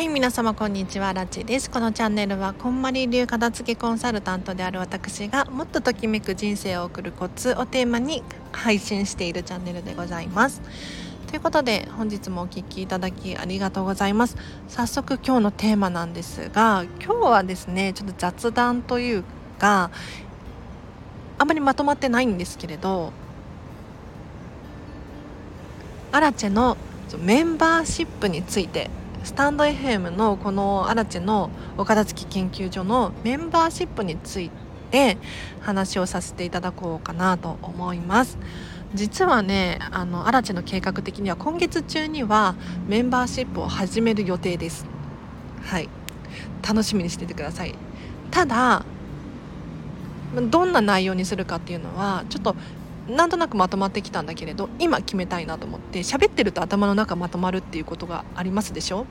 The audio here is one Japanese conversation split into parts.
はい皆様こんにちは。ラチです。このチャンネルはこんまり流片付けコンサルタントである私がもっとときめく人生を送るコツをテーマに配信しているチャンネルでございます。ということで本日もお聴きいただきありがとうございます。早速今日のテーマなんですが今日はですねちょっと雑談というかあまりまとまってないんですけれどアラチェのメンバーシップについてスタンド FM のこのアラチのお片付き研究所のメンバーシップについて話をさせていただこうかなと思います。実はねあのアラチの計画的には今月中にはメンバーシップを始める予定です。はい。楽しみにしててください。ただどんな内容にするかっていうのはちょっとなんとなくまとまってきたんだけれど今決めたいなと思って喋ってると頭の中まとまるっていうことがありますでしょ？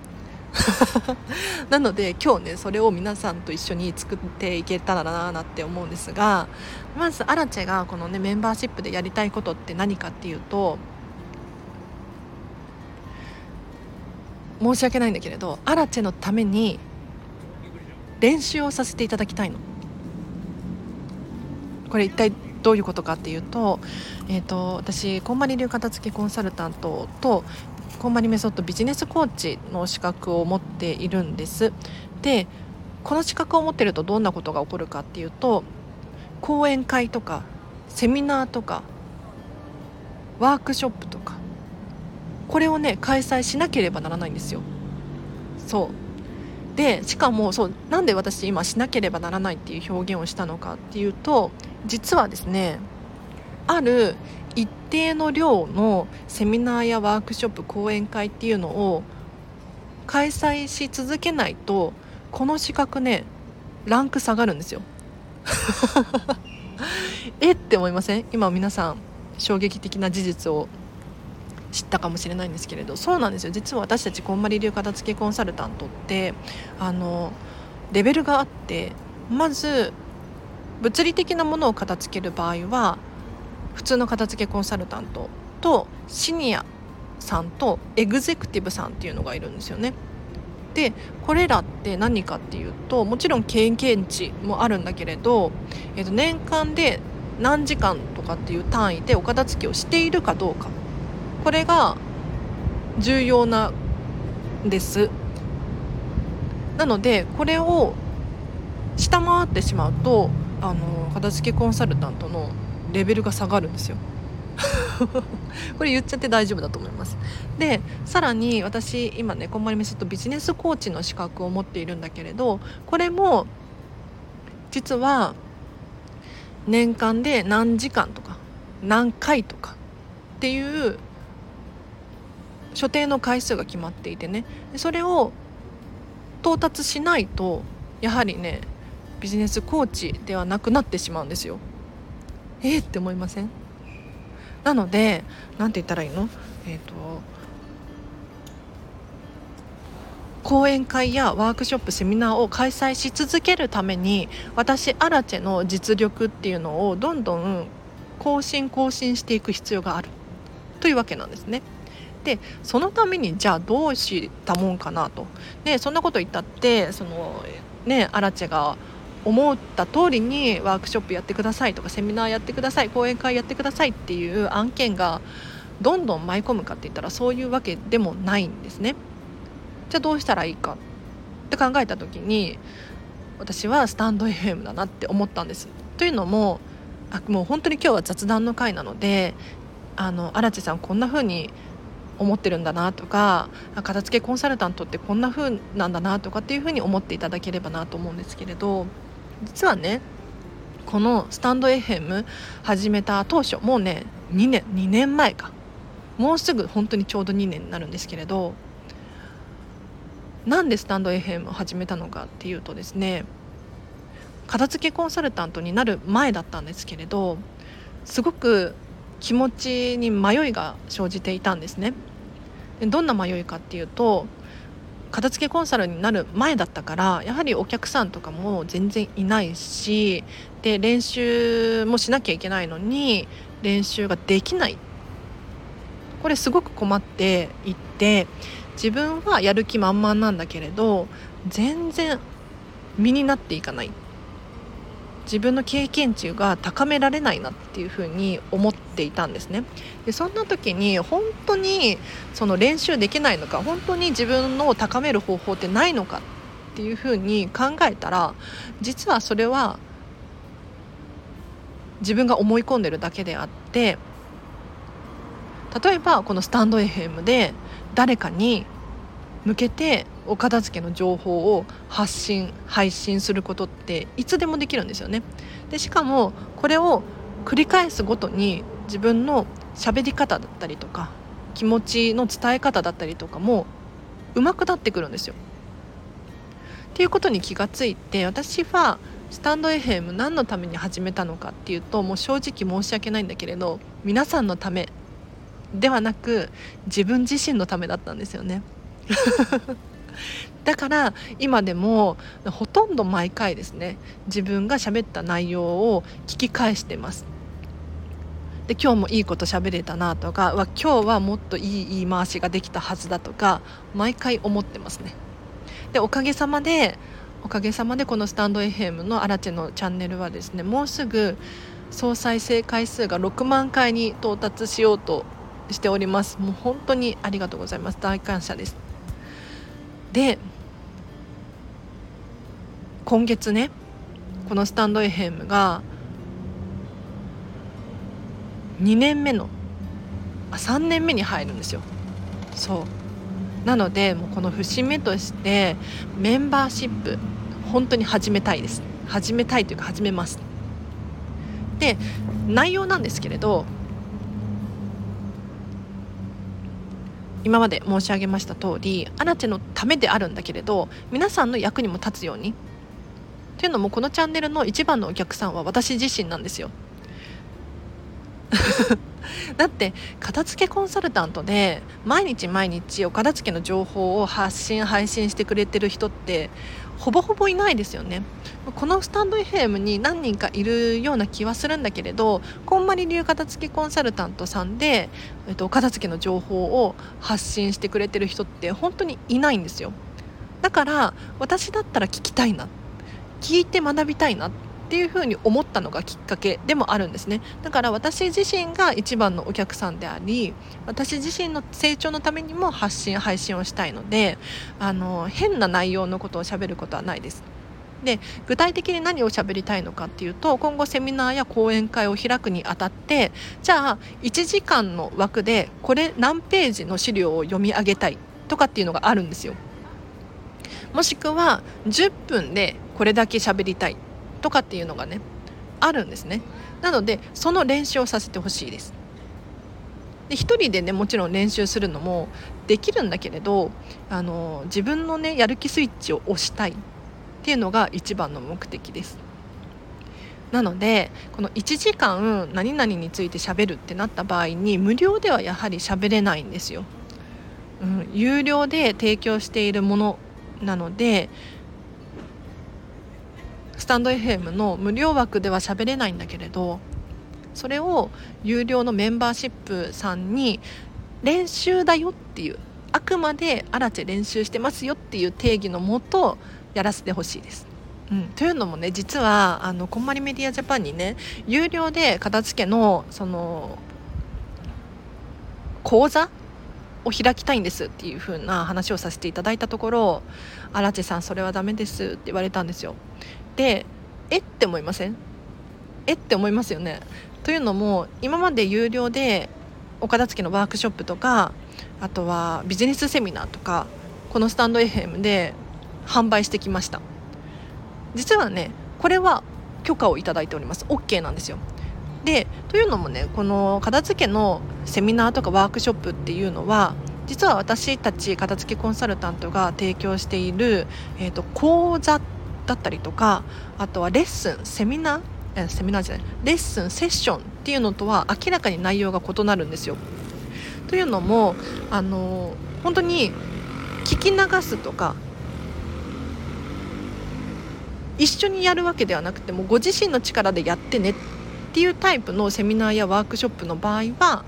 なので今日ねそれを皆さんと一緒に作っていけたらななって思うんですがまずアラチェがこのねメンバーシップでやりたいことって何かっていうと申し訳ないんだけれどアラチェのために練習をさせていただきたいの。これ一体どういうことかっていうと,、えーと、私こんまり流片付けコンサルタントとこんまりメソッドビジネスコーチの資格を持っているんです。でこの資格を持ってるとどんなことが起こるかっていうと講演会とかセミナーとかワークショップとかこれをね開催しなければならないんですよ。そう。でしかもそうなんで私今しなければならないっていう表現をしたのかっていうと実はですねある一定の量のセミナーやワークショップ講演会っていうのを開催し続けないとこの資格ねランク下がるんですよ。えって思いません？今皆さん衝撃的な事実を知ったかもしれないんですけれど。そうなんですよ。実は私たちこんまり流片付けコンサルタントってあのレベルがあってまず物理的なものを片付ける場合は普通の片付けコンサルタントとシニアさんとエグゼクティブさんっていうのがいるんですよね。でこれらって何かっていうともちろん経験値もあるんだけれど、えー、と年間で何時間とかっていう単位でお片付けをしているかどうかこれが重要なんですなのでこれを下回ってしまうとあの片付けコンサルタントのレベルが下がるんですよ。これ言っちゃって大丈夫だと思います。でさらに私今ねこんまりメソッドビジネスコーチの資格を持っているんだけれどこれも実は年間で何時間とか何回とかっていう所定の回数が決まっていてね。それを到達しないとやはりねビジネスコーチではなくなってしまうんですよ。えー、って思いません？なので何て言ったらいいの？えっ、ー、と講演会やワークショップセミナーを開催し続けるために私アラチェの実力っていうのをどんどん更新更新していく必要があるというわけなんですね。でそのためにじゃあどうしたもんかなと。でそんなこと言ったってそのねアラチェが思った通りにワークショップやってくださいとかセミナーやってください講演会やってくださいっていう案件がどんどん舞い込むかって言ったらそういうわけでもないんですね。じゃあどうしたらいいかって考えた時に私はスタンド FM だなって思ったんです。というのもあもう本当に今日は雑談の回なのであの荒地さんこんな風に思ってるんだなとか片付けコンサルタントってこんな風なんだなとかっていう風に思っていただければなと思うんですけれど実はねこのスタンド FM 始めた当初もうね2年2年前かもうすぐ本当にちょうど2年になるんですけれどなんでスタンド FM を始めたのかっていうとですね片付けコンサルタントになる前だったんですけれどすごく気持ちに迷いが生じていたんですね。どんな迷いかっていうと片付けコンサルになる前だったからやはりお客さんとかも全然いないしで練習もしなきゃいけないのに練習ができない。これすごく困っていて自分はやる気満々なんだけれど全然身になっていかない。自分の経験値が高められないなっていうふうに思っていたんですね。でそんな時に本当にその練習できないのか本当に自分の高める方法ってないのかっていうふうに考えたら実はそれは自分が思い込んでるだけであって例えばこのスタンド FM で誰かに向けてお片付けの情報を発信配信することっていつでもできるんですよね。でしかもこれを繰り返すごとに自分の喋り方だったりとか気持ちの伝え方だったりとかも上手くなってくるんですよ。っていうことに気がついて私はスタンド FM 何のために始めたのかっていうともう正直申し訳ないんだけれど皆さんのためではなく自分自身のためだったんですよね。だから今でもほとんど毎回ですね自分が喋った内容を聞き返してます。で今日もいいこと喋れたなとかは今日はもっといい言い回しができたはずだとか毎回思ってますね。でおかげさまでおかげさまでこのスタンド FM のアラチェのチャンネルはですねもうすぐ総再生回数が6万回に到達しようとしております。もう本当にありがとうございます。大感謝です。で今月ねこのスタンド FM が2年目のあ3年目に入るんですよ。そう。なのでもうこの節目としてメンバーシップ本当に始めたいです。始めたいというか始めます。で内容なんですけれど今まで申し上げました通りアラチェのためであるんだけれど皆さんの役にも立つように。というのもこのチャンネルの一番のお客さんは私自身なんですよ。だって片付けコンサルタントで毎日毎日お片付けの情報を発信配信してくれてる人ってほぼほぼいないですよね。このスタンド FM に何人かいるような気はするんだけれどこんまり流片付けコンサルタントさんで、えっと、片付けの情報を発信してくれてる人って本当にいないんですよ。だから私だったら聞きたいな。聞いて学びたいな。っていうふうに思ったのがきっかけでもあるんですね。だから私自身が一番のお客さんであり私自身の成長のためにも発信配信をしたいのであの変な内容のことをしゃべることはないです。で具体的に何を喋りたいのかっていうと今後セミナーや講演会を開くにあたってじゃあ1時間の枠でこれ何ページの資料を読み上げたいとかっていうのがあるんですよ。もしくは10分でこれだけ喋りたい。とかっていうのがねあるんですね。なのでその練習をさせてほしいです。で1人でねもちろん練習するのもできるんだけれどあの自分のねやる気スイッチを押したいっていうのが一番の目的です。なのでこの1時間何々について喋るってなった場合に無料ではやはり喋れないんですよ、うん、有料で提供しているものなのでスタンド FM の無料枠では喋れないんだけれどそれを有料のメンバーシップさんに練習だよっていうあくまでアラチェ練習してますよっていう定義のもとやらせてほしいです。うん、というのもね実はあのこんまりメディアジャパンにね有料で片付けのその講座を開きたいんですっていう風な話をさせていただいたところ「荒地さんそれはダメです」って言われたんですよ。でえって思いません？えって思いますよね。というのも今まで有料でお片付けのワークショップとかあとはビジネスセミナーとかこのスタンド FM で販売してきました。実はねこれは許可をいただいております。OK なんですよ。でというのもねこの片付けのセミナーとかワークショップっていうのは実は私たち片付けコンサルタントが提供している、えーと、講座だったりとかあとはレッスンセミナーえセミナーじゃないレッスンセッションっていうのとは明らかに内容が異なるんですよ。というのもあの本当に聞き流すとか一緒にやるわけではなくてもご自身の力でやってねっていうタイプのセミナーやワークショップの場合は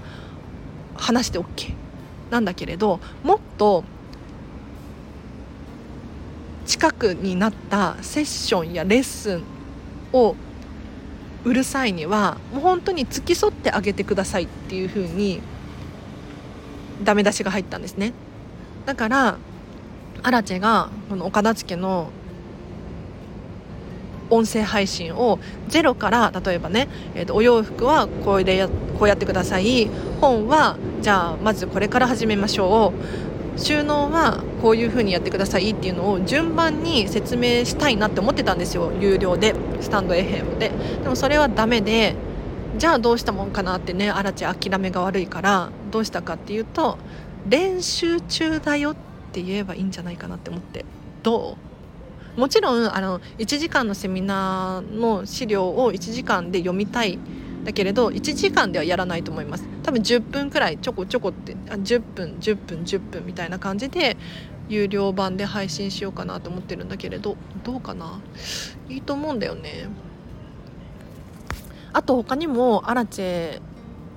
話して OK なんだけれどもっと近くになったセッションやレッスンを売る際にはもう本当に付き添ってあげてくださいっていう風にダメ出しが入ったんですね。だからアラチェがこの岡田付の音声配信をゼロから例えばね、えー、とお洋服はこうでやこうやってください。本はじゃあまずこれから始めましょう。収納はこういう風にやってくださいっていうのを順番に説明したいなって思ってたんですよ。有料でスタンド FM で。でもそれはダメでじゃあどうしたもんかなってねアラチ諦めが悪いからどうしたかっていうと練習中だよって言えばいいんじゃないかなって思って。どう？もちろんあの1時間のセミナーの資料を1時間で読みたいだけれど1時間ではやらないと思います。多分10分くらいちょこちょこってあ10分10分10分みたいな感じで有料版で配信しようかなと思ってるんだけれどどうかな？いいと思うんだよね。あと他にもアラチェ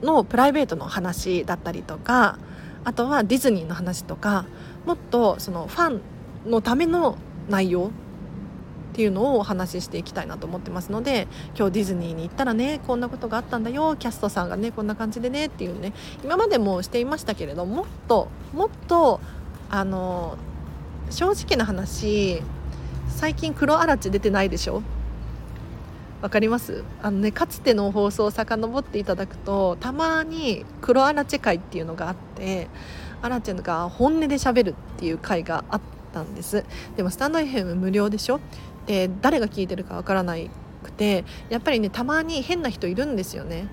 のプライベートの話だったりとかあとはディズニーの話とかもっとそのファンのための内容っていうのをお話ししていきたいなと思ってますので今日ディズニーに行ったらねこんなことがあったんだよキャストさんがねこんな感じでねっていうね今までもしていましたけれどもっともっとあの正直な話最近黒あらち出てないでしょ？わかります？あのねかつての放送を遡っていただくとたまに黒アラチェ会っていうのがあってアラチェが本音でしゃべるっていう会があったんです。でもスタンド FM 無料でしょ？で誰が聞いてるかわからなくてやっぱりねたまに変な人いるんですよね。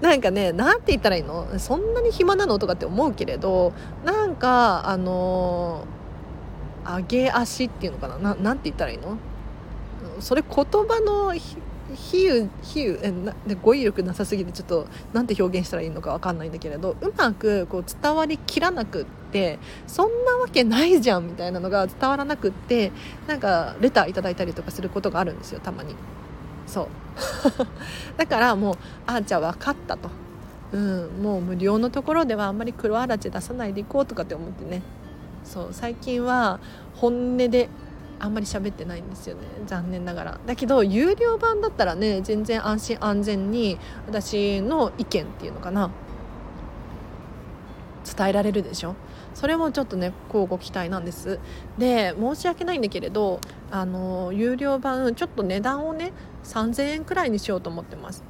なんかね何て言ったらいいの？そんなに暇なの？とかって思うけれどなんかあのー、上げ足っていうのかな？ななんて言ったらいいの？それ言葉の比喩比喩えな語彙力なさすぎてちょっと何て表現したらいいのか分かんないんだけれどうまくこう伝わりきらなくってそんなわけないじゃんみたいなのが伝わらなくってなんかレターいただいたりとかすることがあるんですよたまに。そう。だからもうあーちゃん分かったと、うん、もう無料のところではあんまり黒あらち出さないでいこうとかって思ってね。そう最近は本音であんまり喋ってないんですよね。残念ながら。だけど有料版だったらね全然安心安全に私の意見っていうのかな。伝えられるでしょ。それもちょっとね交互期待なんです。で申し訳ないんだけれどあの有料版ちょっと値段をね3000円くらいにしようと思ってます。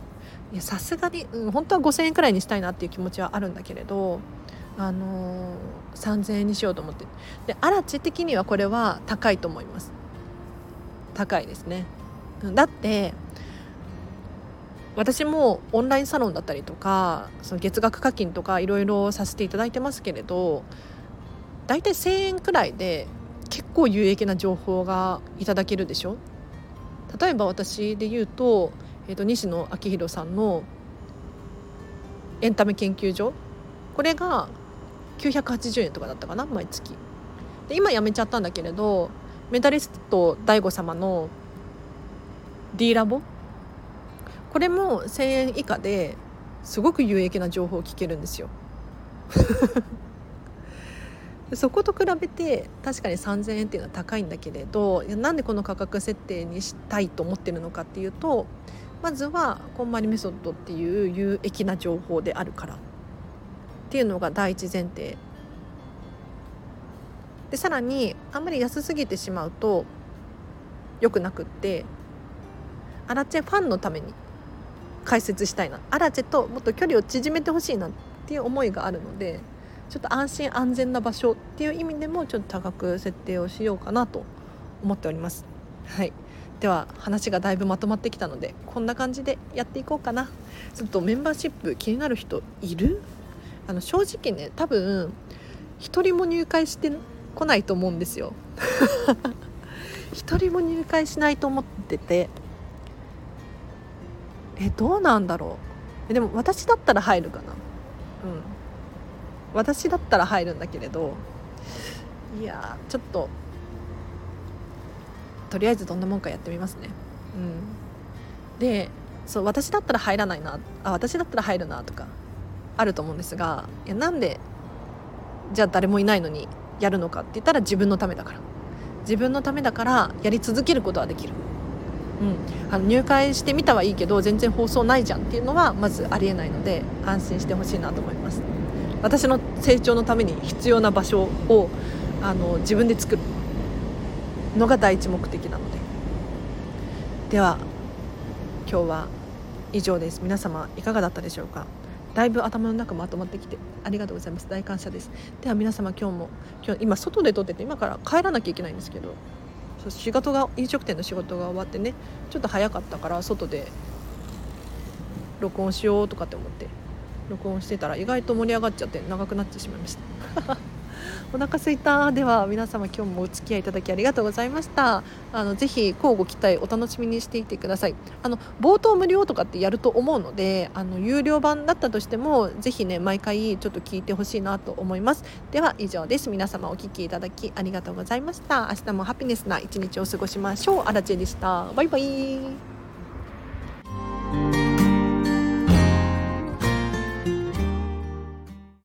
さすがに、うん、本当は5000円くらいにしたいなっていう気持ちはあるんだけれどあのー、3000円にしようと思って。でアラチ的にはこれは高いと思います。高いですね。だって私もオンラインサロンだったりとかその月額課金とかいろいろさせていただいてますけれど大体1,000円くらいで結構有益な情報がいただけるでしょ？例えば私で言うと,、えーと西野昭弘さんのエンタメ研究所これが980円とかだったかな毎月。で今やめちゃったんだけれどメダリスト DAIGO 様の D ラボこれも1000円以下ですごく有益な情報を聞けるんですよ。そこと比べて確かに3000円っていうのは高いんだけれどなんでこの価格設定にしたいと思ってるのかっていうとまずはこんまりメソッドっていう有益な情報であるからっていうのが第一前提。でさらにあんまり安すぎてしまうと良くなくってアラチェファンのために解説したいな。アラチェともっと距離を縮めてほしいなっていう思いがあるのでちょっと安心安全な場所っていう意味でもちょっと高く設定をしようかなと思っております。はい。では話がだいぶまとまってきたのでこんな感じでやっていこうかな。ちょっとメンバーシップ気になる人いる？あの正直ね多分一人も入会してこないと思うんですよ。一人も入会しないと思ってて。えどうなんだろう。でも私だったら入るかな。うん。私だったら入るんだけれどいやちょっととりあえずどんなもんかやってみますね。うん。でそう私だったら入らないなあ私だったら入るなとかあると思うんですがいやなんでじゃあ誰もいないのにやるのかって言ったら自分のためだから。自分のためだからやり続けることはできる、うん、あの入会してみたはいいけど全然放送ないじゃんっていうのはまずありえないので安心してほしいなと思います。私の成長のために必要な場所をあの自分で作るのが第一目的なので。では今日は以上です。皆様いかがだったでしょうか？だいぶ頭の中まとまってきてありがとうございます。大感謝です。では皆様今日も今日今外で撮ってて今から帰らなきゃいけないんですけど。仕事が飲食店の仕事が終わってねちょっと早かったから外で録音しようとかって思って録音してたら意外と盛り上がっちゃって長くなってしまいました。お腹すいた。では皆様今日もお付き合いいただきありがとうございました。あのぜひ交互期待お楽しみにしていてください。あの冒頭無料とかってやると思うのであの有料版だったとしてもぜひね毎回ちょっと聞いてほしいなと思います。では以上です。皆様お聞きいただきありがとうございました。明日もハピネスな一日を過ごしましょう。あらちえでした。バイバイ。